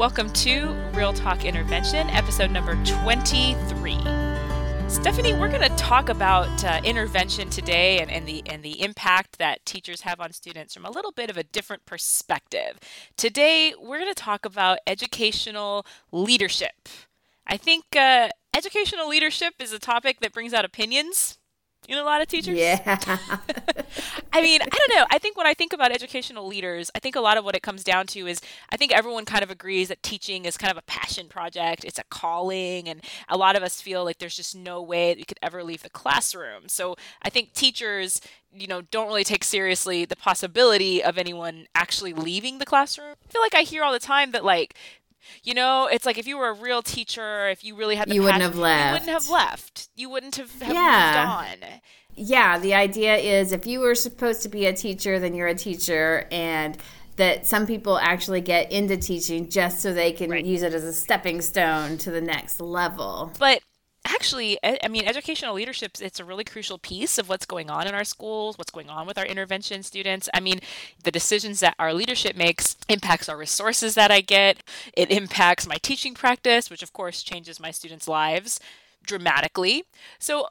Welcome to Real Talk Intervention, episode number 23. Stephanie, we're going to talk about uh, intervention today and, and, the and the impact that teachers have on students from a little bit of a different perspective. Today, we're going to talk about educational leadership. I think uh, educational leadership is a topic that brings out opinions in a lot of teachers. Yeah. I mean, I don't know. I think when I think about educational leaders, I think a lot of what it comes down to is I think everyone kind of agrees that teaching is kind of a passion project, it's a calling, and a lot of us feel like there's just no way that we could ever leave the classroom. So I think teachers you know don't really take seriously the possibility of anyone actually leaving the classroom. I feel like I hear all the time that like you know, it's like if you were a real teacher, if you really had the you passion, wouldn't have left. You wouldn't have left. You wouldn't have, have Yeah. moved on. Yeah, the idea is if you were supposed to be a teacher, then you're a teacher, and that some people actually get into teaching just so they can Right. use it as a stepping stone to the next level. But actually, i mean, educational leadership, it's a really crucial piece of what's going on in our schools, what's going on with our intervention students. I mean, the decisions that our leadership makes impacts our resources that I get. It impacts my teaching practice, which of course changes my students' lives dramatically. So,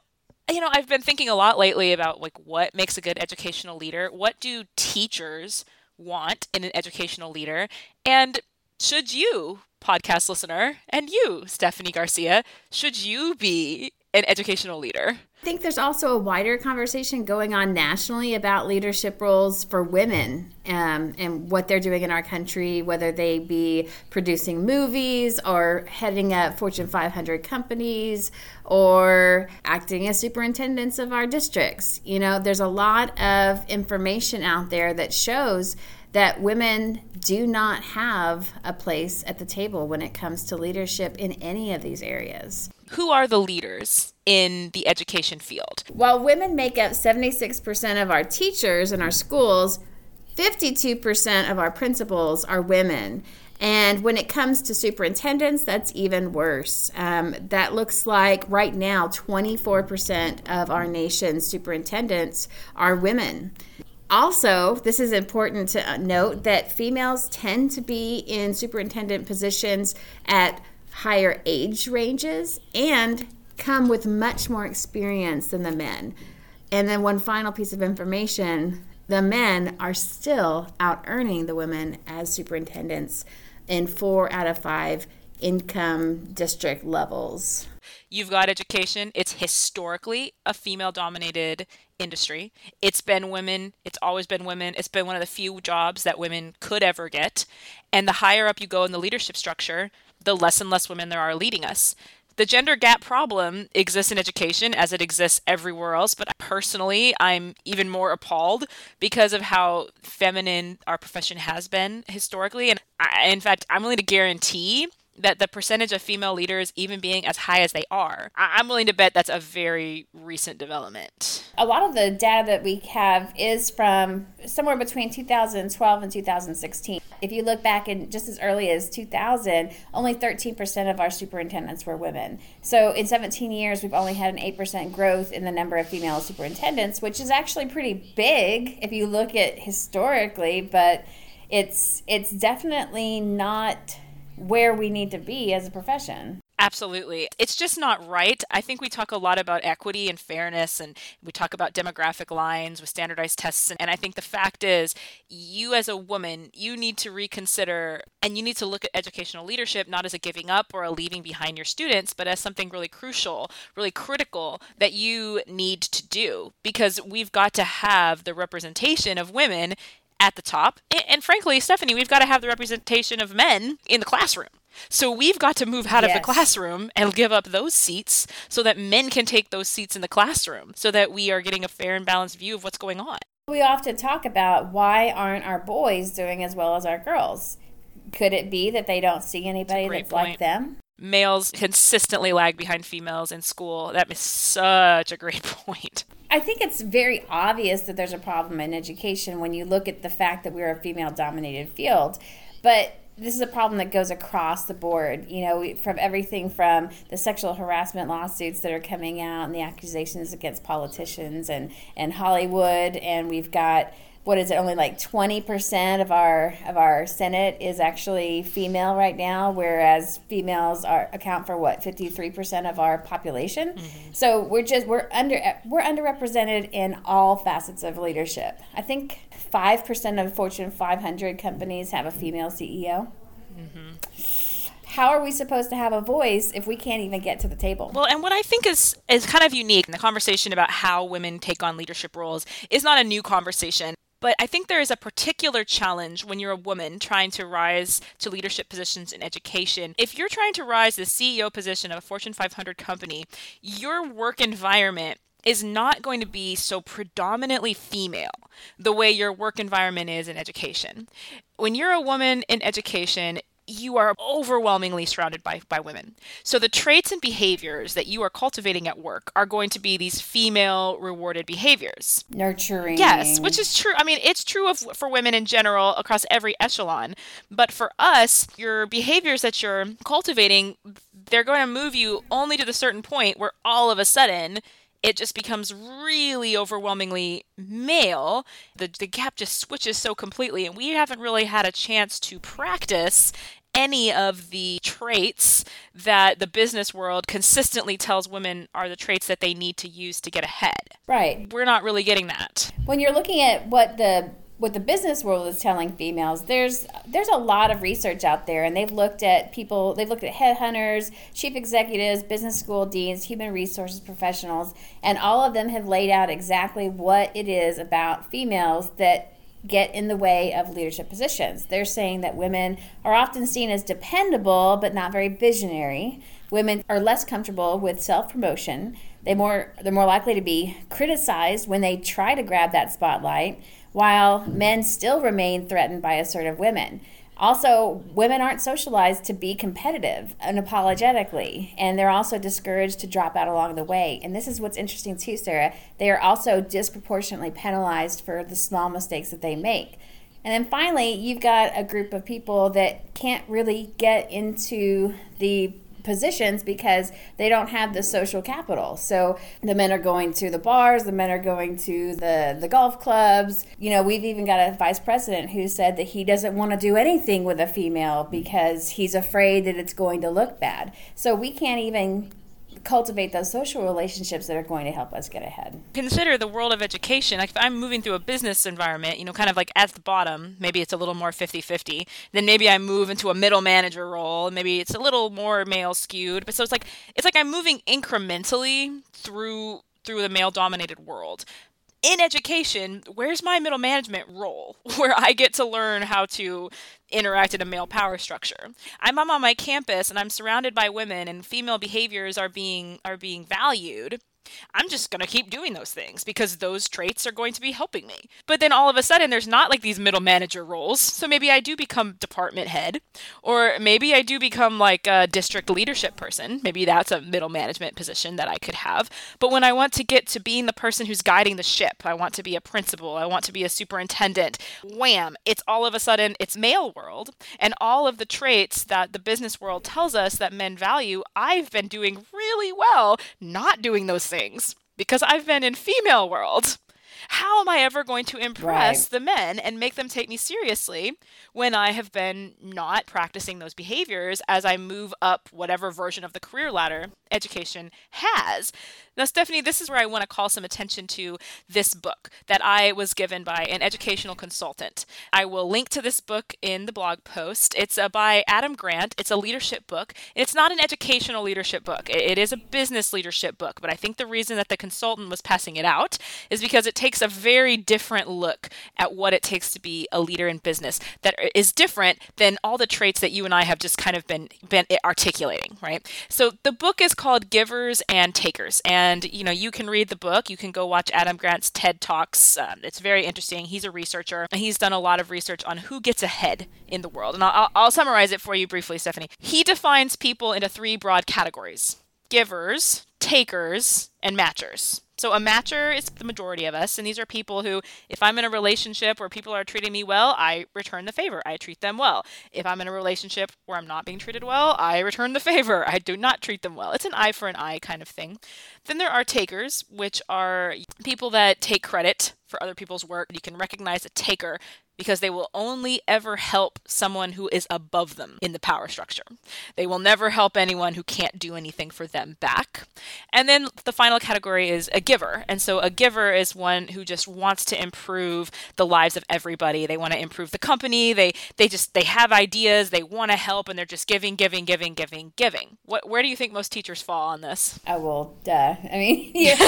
you know, I've been thinking a lot lately about like what makes a good educational leader? What do teachers want in an educational leader? And should you, podcast listener, and you, Stephanie Garcia, should you be an educational leader? I think there's also a wider conversation going on nationally about leadership roles for women um, and what they're doing in our country, whether they be producing movies or heading up Fortune 500 companies or acting as superintendents of our districts. You know, there's a lot of information out there that shows that women do not have a place at the table when it comes to leadership in any of these areas. Who are the leaders in the education field? While women make up 76% of our teachers in our schools, 52% of our principals are women. And when it comes to superintendents, that's even worse. Um, that looks like right now 24% of our nation's superintendents are women. Also, this is important to uh, note that females tend to be in superintendent positions at higher age ranges and come with much more experience than the men. And then, one final piece of information the men are still out earning the women as superintendents in four out of five income district levels. You've got education. It's historically a female dominated industry. It's been women, it's always been women. It's been one of the few jobs that women could ever get. And the higher up you go in the leadership structure, the less and less women there are leading us. The gender gap problem exists in education as it exists everywhere else, but personally, I'm even more appalled because of how feminine our profession has been historically. And I, in fact, I'm willing to guarantee that the percentage of female leaders even being as high as they are, I- I'm willing to bet that's a very recent development. A lot of the data that we have is from somewhere between 2012 and 2016. If you look back in just as early as 2000, only 13% of our superintendents were women. So in 17 years, we've only had an 8% growth in the number of female superintendents, which is actually pretty big if you look at historically, but it's it's definitely not where we need to be as a profession. Absolutely. It's just not right. I think we talk a lot about equity and fairness, and we talk about demographic lines with standardized tests. And I think the fact is, you as a woman, you need to reconsider and you need to look at educational leadership not as a giving up or a leaving behind your students, but as something really crucial, really critical that you need to do because we've got to have the representation of women at the top. And, and frankly, Stephanie, we've got to have the representation of men in the classroom. So we've got to move out of the classroom and give up those seats so that men can take those seats in the classroom so that we are getting a fair and balanced view of what's going on. We often talk about why aren't our boys doing as well as our girls? Could it be that they don't see anybody great that's like them? Males consistently lag behind females in school. That is such a great point. I think it's very obvious that there's a problem in education when you look at the fact that we're a female dominated field. But this is a problem that goes across the board, you know, from everything from the sexual harassment lawsuits that are coming out and the accusations against politicians and, and Hollywood. And we've got what is it only like 20% of our of our senate is actually female right now whereas females are account for what 53% of our population mm-hmm. so we're just we're under we're underrepresented in all facets of leadership i think 5% of fortune 500 companies have a female ceo mm-hmm how are we supposed to have a voice if we can't even get to the table? Well, and what I think is is kind of unique in the conversation about how women take on leadership roles is not a new conversation. But I think there is a particular challenge when you're a woman trying to rise to leadership positions in education. If you're trying to rise to the CEO position of a Fortune 500 company, your work environment is not going to be so predominantly female the way your work environment is in education. When you're a woman in education, you are overwhelmingly surrounded by, by women. So the traits and behaviors that you are cultivating at work are going to be these female rewarded behaviors. Nurturing. Yes, which is true. I mean, it's true of, for women in general across every echelon. But for us, your behaviors that you're cultivating, they're going to move you only to the certain point where all of a sudden it just becomes really overwhelmingly male. The, the gap just switches so completely, and we haven't really had a chance to practice any of the traits that the business world consistently tells women are the traits that they need to use to get ahead. Right. We're not really getting that. When you're looking at what the what the business world is telling females, there's there's a lot of research out there, and they've looked at people, they've looked at headhunters, chief executives, business school deans, human resources professionals, and all of them have laid out exactly what it is about females that get in the way of leadership positions. They're saying that women are often seen as dependable but not very visionary. Women are less comfortable with self-promotion. They more they're more likely to be criticized when they try to grab that spotlight, while men still remain threatened by assertive women. Also, women aren't socialized to be competitive unapologetically, and they're also discouraged to drop out along the way. And this is what's interesting too, Sarah. They are also disproportionately penalized for the small mistakes that they make. And then finally, you've got a group of people that can't really get into the positions because they don't have the social capital. So the men are going to the bars, the men are going to the the golf clubs. You know, we've even got a vice president who said that he doesn't want to do anything with a female because he's afraid that it's going to look bad. So we can't even cultivate those social relationships that are going to help us get ahead. Consider the world of education. Like if I'm moving through a business environment, you know, kind of like at the bottom, maybe it's a little more 50-50. Then maybe I move into a middle manager role, and maybe it's a little more male skewed. But so it's like it's like I'm moving incrementally through through the male dominated world in education, where's my middle management role where I get to learn how to interact in a male power structure? I'm on my campus and I'm surrounded by women and female behaviors are being are being valued. I'm just going to keep doing those things because those traits are going to be helping me. But then all of a sudden, there's not like these middle manager roles. So maybe I do become department head, or maybe I do become like a district leadership person. Maybe that's a middle management position that I could have. But when I want to get to being the person who's guiding the ship, I want to be a principal, I want to be a superintendent, wham, it's all of a sudden, it's male world. And all of the traits that the business world tells us that men value, I've been doing really well not doing those things things because I've been in female world. How am I ever going to impress right. the men and make them take me seriously when I have been not practicing those behaviors as I move up whatever version of the career ladder education has? Now, Stephanie, this is where I want to call some attention to this book that I was given by an educational consultant. I will link to this book in the blog post. It's uh, by Adam Grant. It's a leadership book. It's not an educational leadership book, it is a business leadership book. But I think the reason that the consultant was passing it out is because it takes a very different look at what it takes to be a leader in business that is different than all the traits that you and I have just kind of been, been articulating, right? So the book is called Givers and Takers. And you know you can read the book. You can go watch adam grant's ted talks. Um, it's very interesting. He's a researcher and he's done a lot of research on who gets ahead in the world. And I'll, I'll summarize it for you briefly stephanie. He defines people into three broad categories givers takers and matchers So a matcher is the majority of us, and these are people who, if I'm in a relationship where people are treating me well, I return the favor. I treat them well. If I'm in a relationship where I'm not being treated well, I return the favor. I do not treat them well. It's an eye for an eye kind of thing. Then there are takers, which are people that take credit for other people's work. You can recognize a taker because they will only ever help someone who is above them in the power structure. They will never help anyone who can't do anything for them back. And then the final category is a giver. And so a giver is one who just wants to improve the lives of everybody. They want to improve the company. They they just they have ideas, they want to help and they're just giving, giving, giving, giving, giving. What where do you think most teachers fall on this? Oh well, duh. I mean, yeah.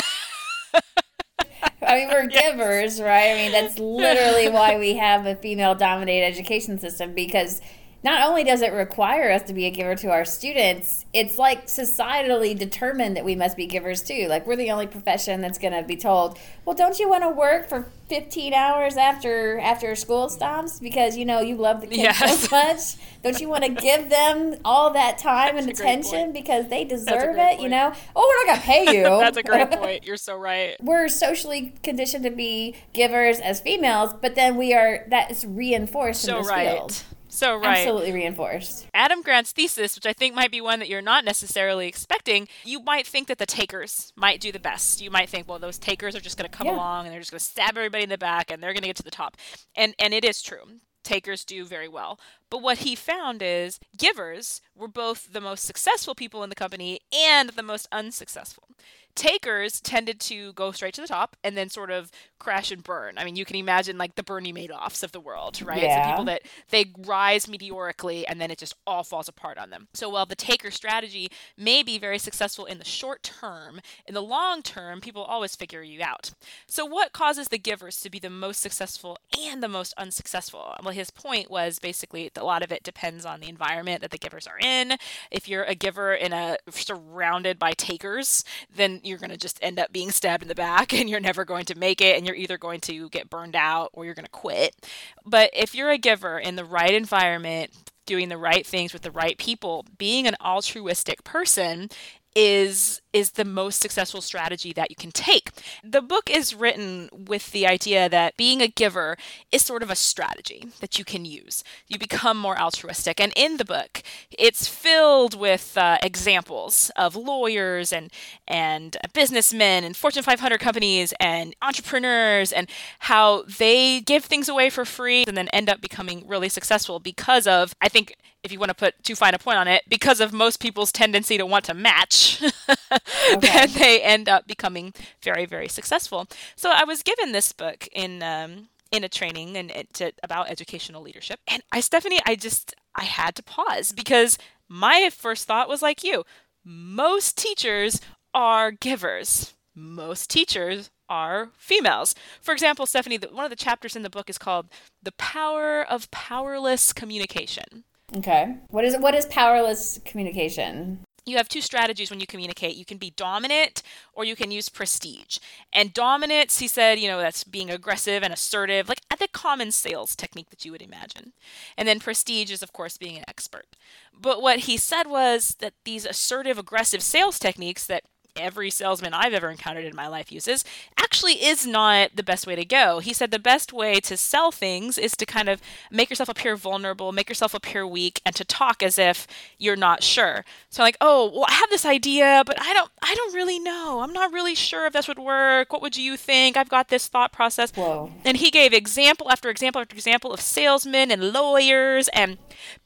I mean, we're yes. givers, right? I mean, that's literally why we have a female dominated education system because not only does it require us to be a giver to our students, it's like societally determined that we must be givers too. Like we're the only profession that's going to be told, "Well, don't you want to work for 15 hours after after school stops because you know you love the kids yes. so much? Don't you want to give them all that time that's and attention because they deserve it, point. you know? Oh, we're not going to pay you." that's a great point. You're so right. we're socially conditioned to be givers as females, but then we are that is reinforced so in this right. field. So right. Absolutely reinforced. Adam Grant's thesis, which I think might be one that you're not necessarily expecting, you might think that the takers might do the best. You might think, well, those takers are just going to come yeah. along and they're just going to stab everybody in the back and they're going to get to the top. And and it is true. Takers do very well. But what he found is givers were both the most successful people in the company and the most unsuccessful takers tended to go straight to the top and then sort of crash and burn. I mean, you can imagine like the Bernie Madoffs of the world, right? Yeah. So people that they rise meteorically and then it just all falls apart on them. So while the taker strategy may be very successful in the short term, in the long term, people always figure you out. So what causes the givers to be the most successful and the most unsuccessful? Well, his point was basically a lot of it depends on the environment that the givers are in. If you're a giver in a surrounded by takers, then you're going to just end up being stabbed in the back and you're never going to make it and you're either going to get burned out or you're going to quit. But if you're a giver in the right environment, doing the right things with the right people, being an altruistic person is is the most successful strategy that you can take. The book is written with the idea that being a giver is sort of a strategy that you can use. You become more altruistic. And in the book, it's filled with uh, examples of lawyers and, and businessmen and Fortune 500 companies and entrepreneurs and how they give things away for free and then end up becoming really successful because of, I think, if you want to put too fine a point on it, because of most people's tendency to want to match, okay. then they end up becoming very, very successful. So I was given this book in um, in a training and to, about educational leadership, and I, Stephanie, I just I had to pause because my first thought was like you. Most teachers are givers. Most teachers are females. For example, Stephanie, one of the chapters in the book is called "The Power of Powerless Communication." Okay. What is what is powerless communication? you have two strategies when you communicate. You can be dominant or you can use prestige. And dominance, he said, you know, that's being aggressive and assertive, like at the common sales technique that you would imagine. And then prestige is, of course, being an expert. But what he said was that these assertive, aggressive sales techniques that every salesman I've ever encountered in my life uses, actually is not the best way to go. He said the best way to sell things is to kind of make yourself appear vulnerable, make yourself appear weak, and to talk as if you're not sure. So like, oh, well, I have this idea, but I don't, I don't really know. I'm not really sure if this would work. What would you think? I've got this thought process. Whoa. And he gave example after example after example of salesmen and lawyers and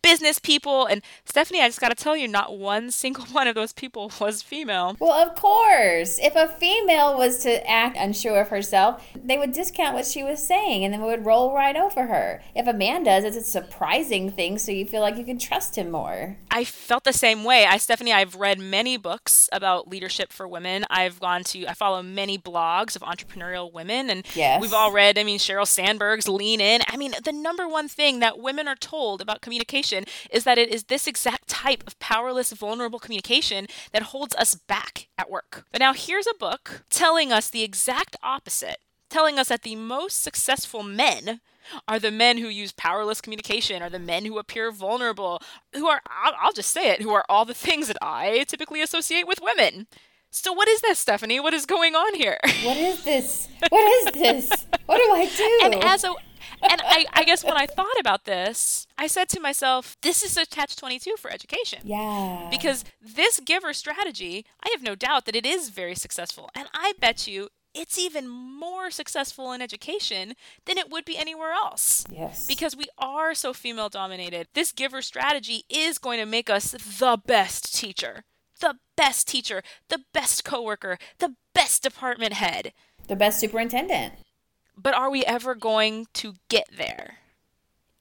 business people. And Stephanie, I just got to tell you, not one single one of those people was female. Well, of course. If a female was to act unsure of herself, they would discount what she was saying and then would roll right over her. If a man does, it's a surprising thing, so you feel like you can trust him more. I felt the same way. I, Stephanie, I've read many books about leadership for women. I've gone to, I follow many blogs of entrepreneurial women, and yes. we've all read, I mean, Sheryl Sandberg's Lean In. I mean, the number one thing that women are told about communication is that it is this exact type of powerless, vulnerable communication that holds us back at work. But now here's a book telling us the exact opposite, telling us that the most successful men are the men who use powerless communication, are the men who appear vulnerable, who are, I'll, I'll just say it, who are all the things that I typically associate with women So what is this, Stephanie? What is going on here? What is this? What is this? What do I do? And as a and I, I guess when I thought about this, I said to myself, this is a catch 22 for education. Yeah. Because this giver strategy, I have no doubt that it is very successful. And I bet you it's even more successful in education than it would be anywhere else. Yes. Because we are so female dominated. This giver strategy is going to make us the best teacher, the best teacher, the best coworker, the best department head. The best superintendent. But are we ever going to get there?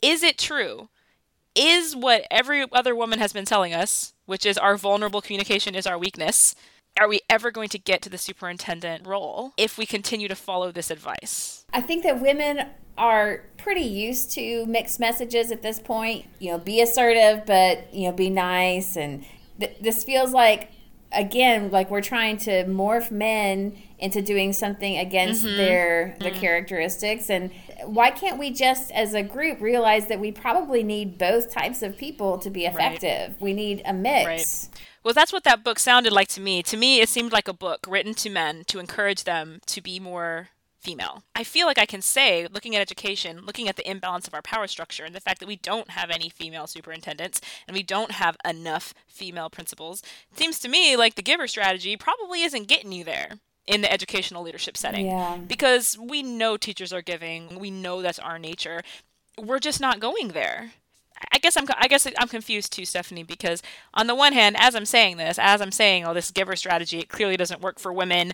Is it true? Is what every other woman has been telling us, which is our vulnerable communication is our weakness, are we ever going to get to the superintendent role if we continue to follow this advice? I think that women are pretty used to mixed messages at this point. You know, be assertive, but, you know, be nice. And th- this feels like, again, like we're trying to morph men into doing something against mm-hmm. their their mm-hmm. characteristics and why can't we just as a group realize that we probably need both types of people to be effective right. we need a mix right. Well, that's what that book sounded like to me. To me, it seemed like a book written to men to encourage them to be more female. I feel like I can say, looking at education, looking at the imbalance of our power structure, and the fact that we don't have any female superintendents and we don't have enough female principals, it seems to me like the giver strategy probably isn't getting you there in the educational leadership setting. Yeah. Because we know teachers are giving, we know that's our nature. We're just not going there. I guess I'm I guess I'm confused too, Stephanie, because on the one hand, as I'm saying this, as I'm saying, oh, this giver strategy, it clearly doesn't work for women.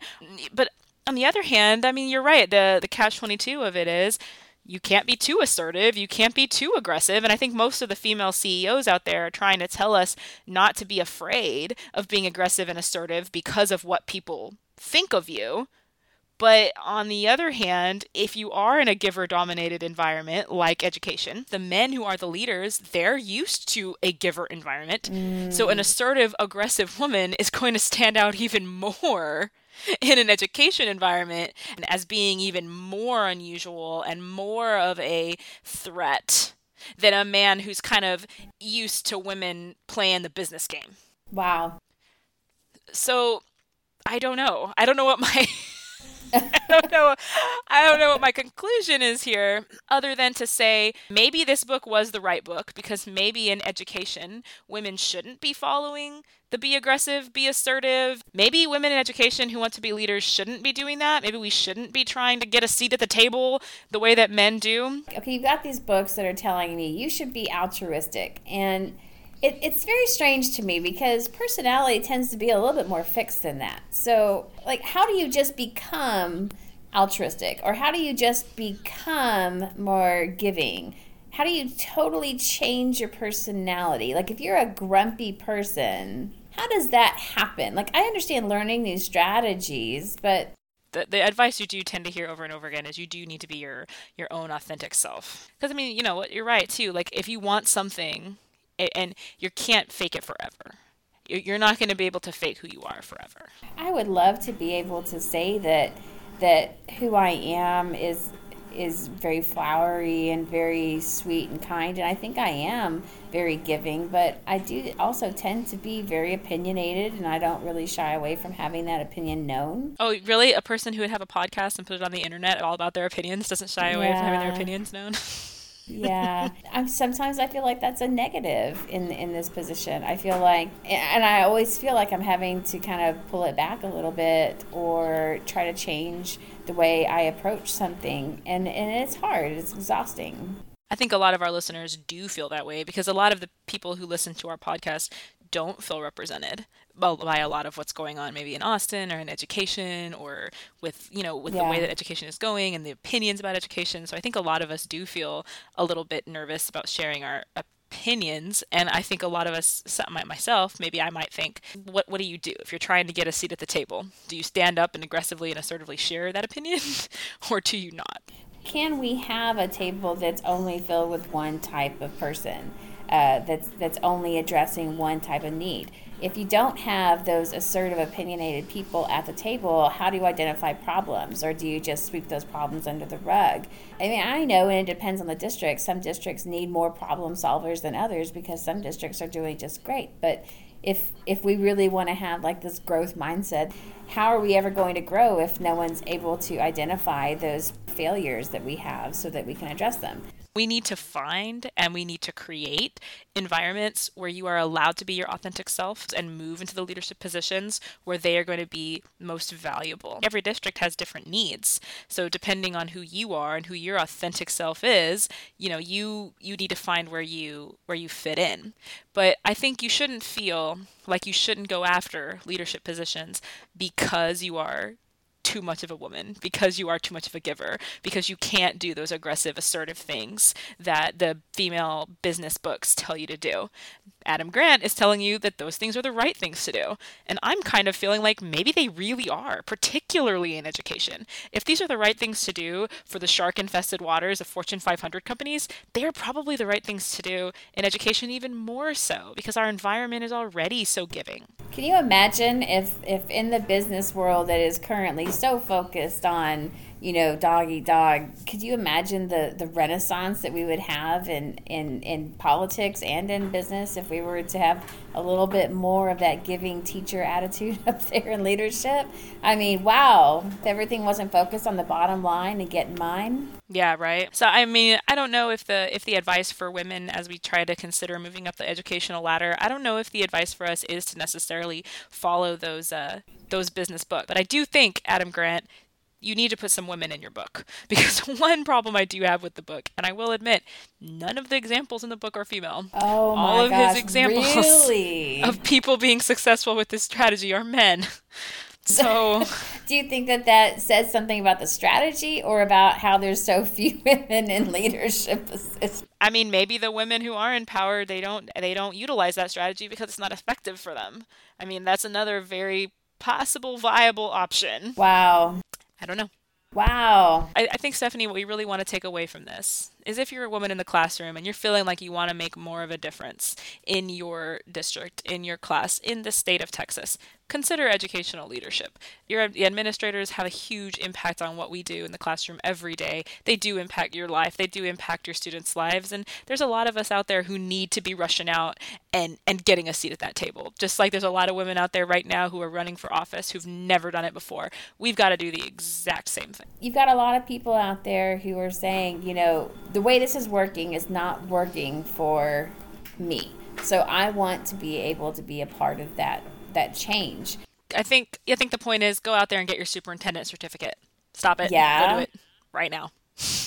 But on the other hand, I mean, you're right. The the catch twenty two of it is you can't be too assertive, you can't be too aggressive, and I think most of the female CEOs out there are trying to tell us not to be afraid of being aggressive and assertive because of what people think of you. But on the other hand, if you are in a giver dominated environment like education, the men who are the leaders, they're used to a giver environment. Mm. So an mm. assertive, aggressive woman is going to stand out even more in an education environment as being even more unusual and more of a threat than a man who's kind of used to women playing the business game. Wow. So I don't know. I don't know what my I don't know. I don't know what my conclusion is here, other than to say maybe this book was the right book because maybe in education women shouldn't be following the be aggressive, be assertive. Maybe women in education who want to be leaders shouldn't be doing that. Maybe we shouldn't be trying to get a seat at the table the way that men do. Okay, you've got these books that are telling me you should be altruistic and it, it's very strange to me because personality tends to be a little bit more fixed than that. So, like, how do you just become altruistic? Or how do you just become more giving? How do you totally change your personality? Like, if you're a grumpy person, how does that happen? Like, I understand learning these strategies, but the, the advice you do tend to hear over and over again is you do need to be your your own authentic self because i mean you know you're right too like if you want something and you can't fake it forever. You're not going to be able to fake who you are forever. I would love to be able to say that that who I am is is very flowery and very sweet and kind and I think I am very giving but I do also tend to be very opinionated and I don't really shy away from having that opinion known. Oh, really? A person who would have a podcast and put it on the internet all about their opinions doesn't shy away yeah. from having their opinions known? yeah. I'm, sometimes i feel like that's a negative in in this position. I feel like and i always feel like i'm having to kind of pull it back a little bit or try to change the way i approach something. And and it's hard. It's exhausting. I think a lot of our listeners do feel that way because a lot of the people who listen to our podcast don't feel represented by a lot of what's going on maybe in Austin or in education or with you know with yeah. the way that education is going and the opinions about education. So I think a lot of us do feel a little bit nervous about sharing our opinions. And I think a lot of us myself maybe I might think what what do you do if you're trying to get a seat at the table? Do you stand up and aggressively and assertively share that opinion or do you not? Can we have a table that's only filled with one type of person uh, that's that's only addressing one type of need. If you don't have those assertive, opinionated people at the table, how do you identify problems, or do you just sweep those problems under the rug? I mean, I know, and it depends on the district. Some districts need more problem solvers than others because some districts are doing just great, but if if we really want to have like this growth mindset how are we ever going to grow if no one's able to identify those failures that we have so that we can address them we need to find and we need to create environments where you are allowed to be your authentic self and move into the leadership positions where they are going to be most valuable. Every district has different needs. So depending on who you are and who your authentic self is, you know, you you need to find where you where you fit in. But I think you shouldn't feel like you shouldn't go after leadership positions because you are too much of a woman, because you are too much of a giver, because you can't do those aggressive, assertive things that the female business books tell you to do. Adam Grant is telling you that those things are the right things to do. And I'm kind of feeling like maybe they really are, particularly in education. If these are the right things to do for the shark infested waters of Fortune 500 companies, they are probably the right things to do in education even more so because our environment is already so giving. Can you imagine if, if in the business world that is currently so focused on you know, dog eat dog. Could you imagine the, the renaissance that we would have in, in, in politics and in business if we were to have a little bit more of that giving teacher attitude up there in leadership? I mean, wow, if everything wasn't focused on the bottom line and getting mine. Yeah, right. So I mean, I don't know if the if the advice for women as we try to consider moving up the educational ladder, I don't know if the advice for us is to necessarily follow those uh those business books. But I do think Adam Grant you need to put some women in your book because one problem I do have with the book, and I will admit, none of the examples in the book are female. Oh All my of gosh, his examples really? of people being successful with this strategy are men. So, do you think that that says something about the strategy or about how there's so few women in leadership positions? I mean, maybe the women who are in power, they don't they don't utilize that strategy because it's not effective for them. I mean, that's another very possible viable option. Wow. I don't know. Wow. I, I, think, Stephanie, what we really want to take away from this is if you're a woman in the classroom and you're feeling like you want to make more of a difference in your district, in your class, in the state of Texas, consider educational leadership. Your administrators have a huge impact on what we do in the classroom every day. They do impact your life. They do impact your students' lives. And there's a lot of us out there who need to be rushing out and and getting a seat at that table. Just like there's a lot of women out there right now who are running for office who've never done it before. We've got to do the exact same thing. You've got a lot of people out there who are saying, you know, the way this is working is not working for me. So I want to be able to be a part of that that change. I think I think the point is go out there and get your superintendent certificate. Stop it. Yeah. Go do it right now.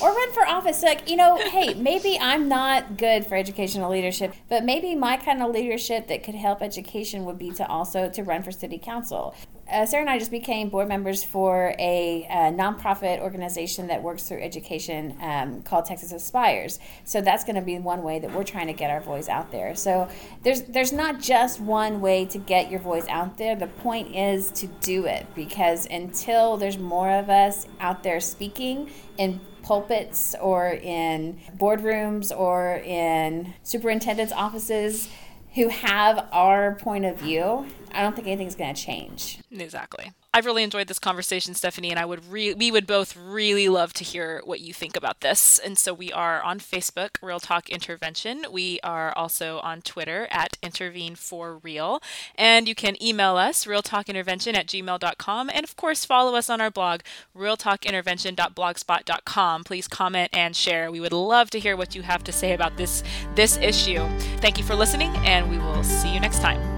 Or run for office. Like, you know, hey, maybe I'm not good for educational leadership, but maybe my kind of leadership that could help education would be to also to run for city council uh, Sarah and I just became board members for a, a nonprofit organization that works through education um, called Texas Aspires. So that's going to be one way that we're trying to get our voice out there. So there's there's not just one way to get your voice out there. The point is to do it because until there's more of us out there speaking in pulpits or in boardrooms or in superintendents' offices who have our point of view, I don't think anything's going to change. Exactly. I've really enjoyed this conversation, Stephanie, and I would re- we would both really love to hear what you think about this. And so we are on Facebook, Real Talk Intervention. We are also on Twitter at Intervene for Real. And you can email us, realtalkintervention at gmail.com. And of course, follow us on our blog, realtalkintervention.blogspot.com. Please comment and share. We would love to hear what you have to say about this this issue. Thank you for listening, and we will see you next time.